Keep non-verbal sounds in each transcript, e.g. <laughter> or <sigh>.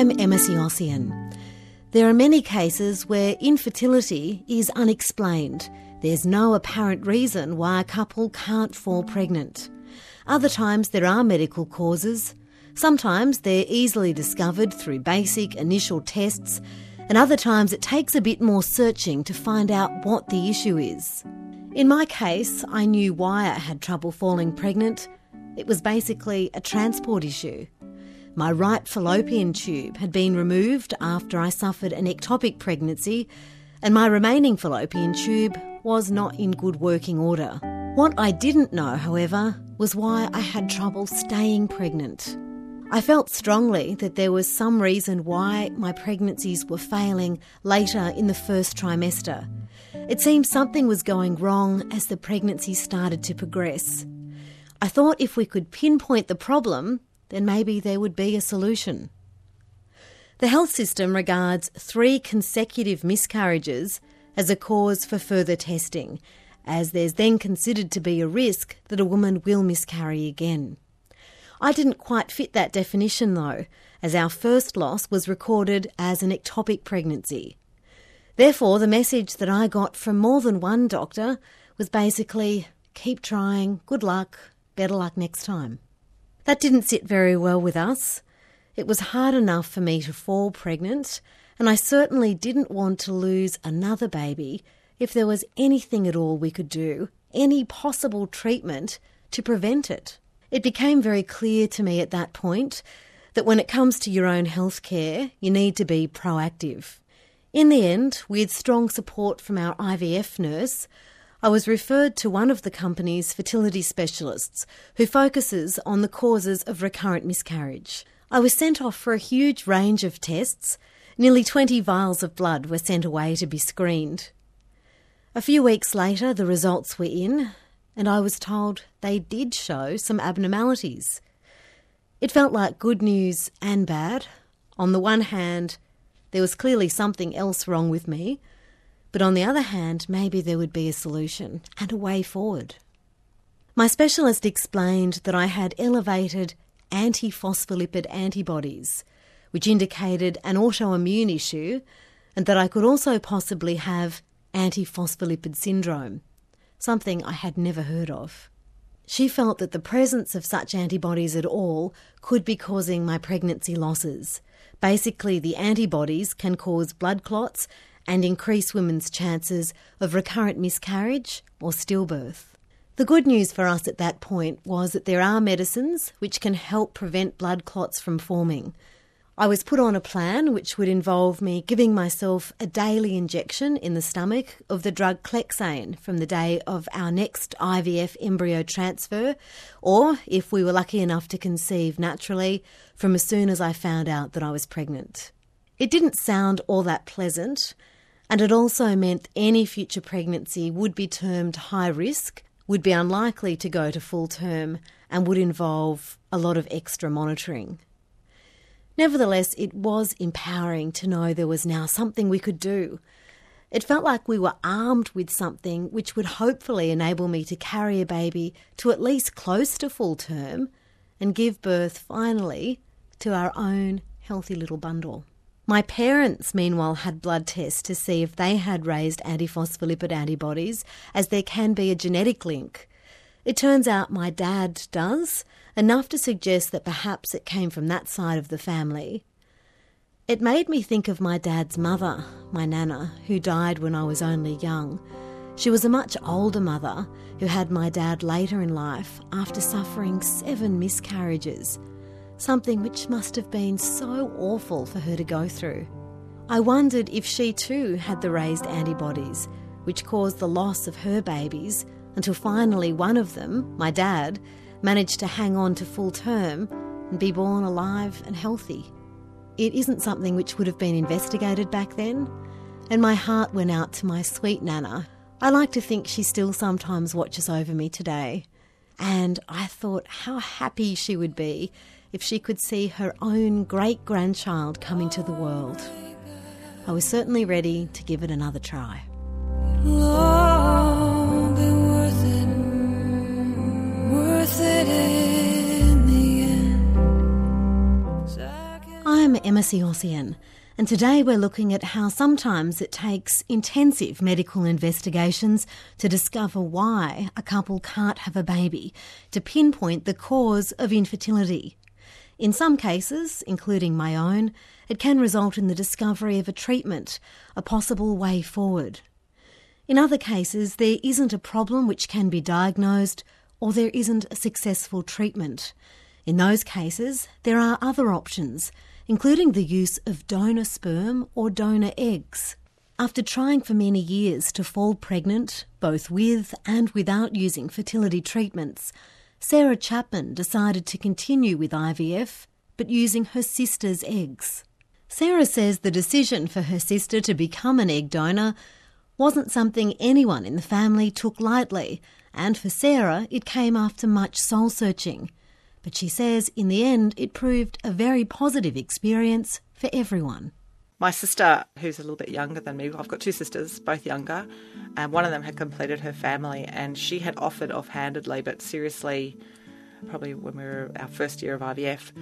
I'm Emma Siossian. There are many cases where infertility is unexplained. There's no apparent reason why a couple can't fall pregnant. Other times there are medical causes. Sometimes they're easily discovered through basic initial tests, and other times it takes a bit more searching to find out what the issue is. In my case, I knew why I had trouble falling pregnant. It was basically a transport issue. My right fallopian tube had been removed after I suffered an ectopic pregnancy, and my remaining fallopian tube was not in good working order. What I didn't know, however, was why I had trouble staying pregnant. I felt strongly that there was some reason why my pregnancies were failing later in the first trimester. It seemed something was going wrong as the pregnancy started to progress. I thought if we could pinpoint the problem, then maybe there would be a solution. The health system regards three consecutive miscarriages as a cause for further testing, as there's then considered to be a risk that a woman will miscarry again. I didn't quite fit that definition though, as our first loss was recorded as an ectopic pregnancy. Therefore, the message that I got from more than one doctor was basically keep trying, good luck, better luck next time. That didn't sit very well with us. It was hard enough for me to fall pregnant, and I certainly didn't want to lose another baby if there was anything at all we could do, any possible treatment to prevent it. It became very clear to me at that point that when it comes to your own health care, you need to be proactive. In the end, with strong support from our IVF nurse, I was referred to one of the company's fertility specialists who focuses on the causes of recurrent miscarriage. I was sent off for a huge range of tests. Nearly 20 vials of blood were sent away to be screened. A few weeks later, the results were in, and I was told they did show some abnormalities. It felt like good news and bad. On the one hand, there was clearly something else wrong with me. But on the other hand, maybe there would be a solution and a way forward. My specialist explained that I had elevated anti phospholipid antibodies, which indicated an autoimmune issue, and that I could also possibly have anti phospholipid syndrome, something I had never heard of. She felt that the presence of such antibodies at all could be causing my pregnancy losses. Basically, the antibodies can cause blood clots and increase women's chances of recurrent miscarriage or stillbirth. The good news for us at that point was that there are medicines which can help prevent blood clots from forming. I was put on a plan which would involve me giving myself a daily injection in the stomach of the drug Clexane from the day of our next IVF embryo transfer, or, if we were lucky enough to conceive naturally, from as soon as I found out that I was pregnant. It didn't sound all that pleasant, and it also meant any future pregnancy would be termed high risk, would be unlikely to go to full term, and would involve a lot of extra monitoring. Nevertheless, it was empowering to know there was now something we could do. It felt like we were armed with something which would hopefully enable me to carry a baby to at least close to full term and give birth finally to our own healthy little bundle. My parents, meanwhile, had blood tests to see if they had raised antiphospholipid antibodies, as there can be a genetic link. It turns out my dad does, enough to suggest that perhaps it came from that side of the family. It made me think of my dad's mother, my nana, who died when I was only young. She was a much older mother who had my dad later in life after suffering seven miscarriages something which must have been so awful for her to go through. I wondered if she too had the raised antibodies, which caused the loss of her babies until finally one of them, my dad, managed to hang on to full term and be born alive and healthy. It isn't something which would have been investigated back then, and my heart went out to my sweet Nana. I like to think she still sometimes watches over me today. And I thought how happy she would be if she could see her own great grandchild come into the world. I was certainly ready to give it another try. I'm Emma Siossian, and today we're looking at how sometimes it takes intensive medical investigations to discover why a couple can't have a baby, to pinpoint the cause of infertility. In some cases, including my own, it can result in the discovery of a treatment, a possible way forward. In other cases, there isn't a problem which can be diagnosed, or there isn't a successful treatment. In those cases, there are other options, including the use of donor sperm or donor eggs. After trying for many years to fall pregnant, both with and without using fertility treatments, Sarah Chapman decided to continue with IVF, but using her sister's eggs. Sarah says the decision for her sister to become an egg donor wasn't something anyone in the family took lightly, and for Sarah, it came after much soul searching. But she says in the end, it proved a very positive experience for everyone. My sister, who's a little bit younger than me, I've got two sisters, both younger, and one of them had completed her family, and she had offered offhandedly, but seriously, probably when we were our first year of IVF,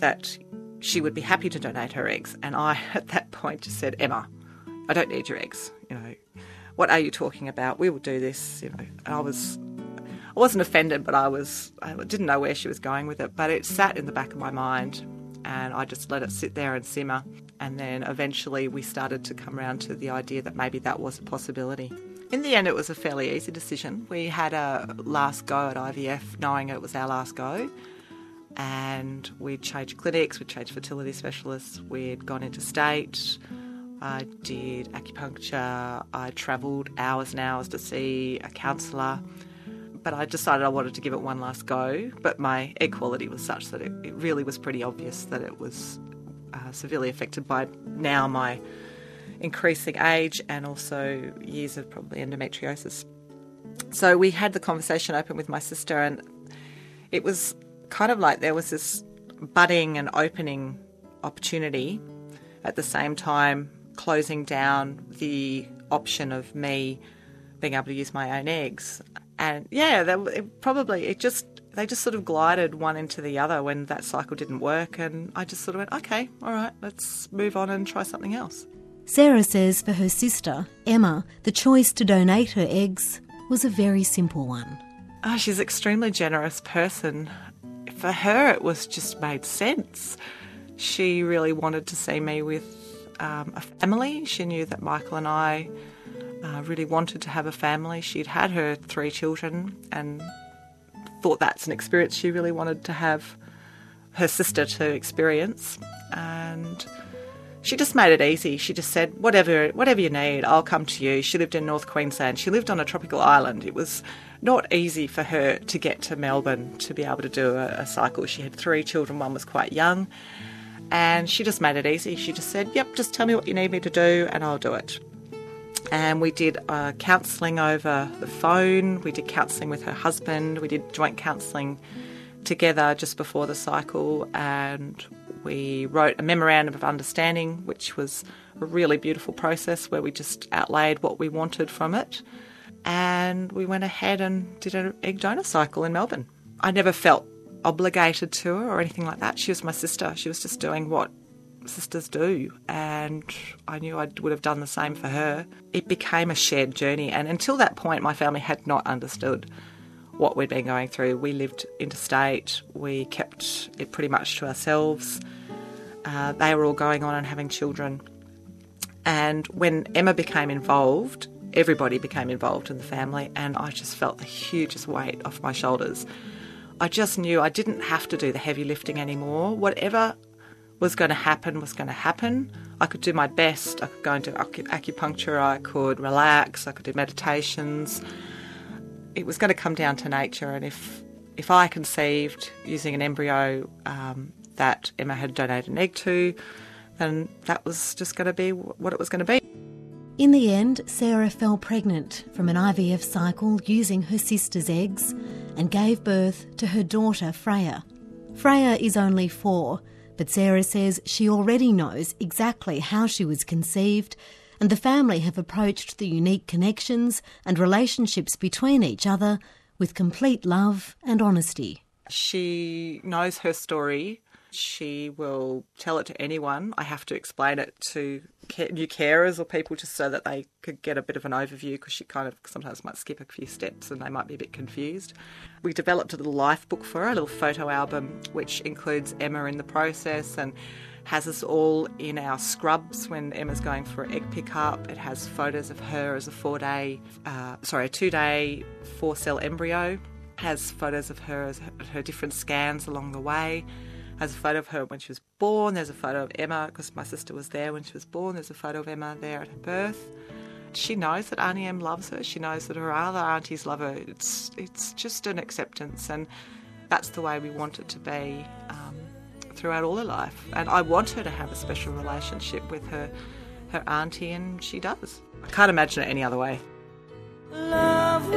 that she would be happy to donate her eggs. And I, <laughs> at that point, just said, Emma, I don't need your eggs. You know, what are you talking about? We will do this. You know, and I was, I wasn't offended, but I was, I didn't know where she was going with it. But it sat in the back of my mind, and I just let it sit there and simmer. And then eventually we started to come around to the idea that maybe that was a possibility. In the end, it was a fairly easy decision. We had a last go at IVF, knowing it was our last go. And we'd changed clinics, we'd changed fertility specialists, we'd gone interstate. I did acupuncture, I travelled hours and hours to see a counsellor. But I decided I wanted to give it one last go. But my egg quality was such that it, it really was pretty obvious that it was uh, severely affected by now my increasing age and also years of probably endometriosis. So we had the conversation open with my sister, and it was kind of like there was this budding and opening opportunity at the same time closing down the option of me being able to use my own eggs. And yeah, they, it probably it just they just sort of glided one into the other when that cycle didn't work, and I just sort of went, okay, all right, let's move on and try something else. Sarah says for her sister, Emma, the choice to donate her eggs was a very simple one. Oh, she's an extremely generous person. For her, it was just made sense. She really wanted to see me with um, a family. She knew that Michael and I uh, really wanted to have a family. She'd had her three children and thought that's an experience she really wanted to have her sister to experience. And she just made it easy. She just said, "Whatever, whatever you need, I'll come to you." She lived in North Queensland. She lived on a tropical island. It was not easy for her to get to Melbourne to be able to do a, a cycle. She had three children. One was quite young, and she just made it easy. She just said, "Yep, just tell me what you need me to do, and I'll do it." And we did uh, counselling over the phone. We did counselling with her husband. We did joint counselling together just before the cycle, and we wrote a memorandum of understanding, which was a really beautiful process where we just outlaid what we wanted from it. And we went ahead and did an egg donor cycle in Melbourne. I never felt obligated to her or anything like that. She was my sister. She was just doing what sisters do, and I knew I would have done the same for her. It became a shared journey, and until that point, my family had not understood what we'd been going through. We lived interstate, we kept it pretty much to ourselves. Uh, they were all going on and having children. And when Emma became involved, everybody became involved in the family, and I just felt the hugest weight off my shoulders. I just knew I didn't have to do the heavy lifting anymore. Whatever was going to happen was going to happen. I could do my best. I could go into acupuncture, I could relax, I could do meditations it was going to come down to nature, and if if I conceived using an embryo um, that Emma had donated an egg to, then that was just going to be what it was going to be. In the end, Sarah fell pregnant from an IVF cycle using her sister's eggs and gave birth to her daughter Freya. Freya is only four, but Sarah says she already knows exactly how she was conceived and the family have approached the unique connections and relationships between each other with complete love and honesty. She knows her story She will tell it to anyone. I have to explain it to new carers or people just so that they could get a bit of an overview because she kind of sometimes might skip a few steps and they might be a bit confused. We developed a little life book for her, a little photo album, which includes Emma in the process and has us all in our scrubs when Emma's going for egg pickup. It has photos of her as a four day, uh, sorry, a two day four cell embryo. Has photos of her as her, her different scans along the way. Has a photo of her when she was born. There's a photo of Emma because my sister was there when she was born. There's a photo of Emma there at her birth. She knows that Auntie Em loves her. She knows that her other aunties love her. It's it's just an acceptance, and that's the way we want it to be. Um, throughout all her life. And I want her to have a special relationship with her, her auntie, and she does. I can't imagine it any other way. Love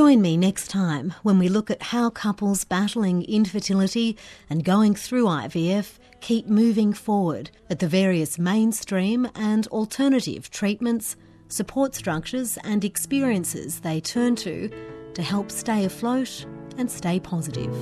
Join me next time when we look at how couples battling infertility and going through IVF keep moving forward at the various mainstream and alternative treatments support structures, and experiences they turn to to help stay afloat and stay positive.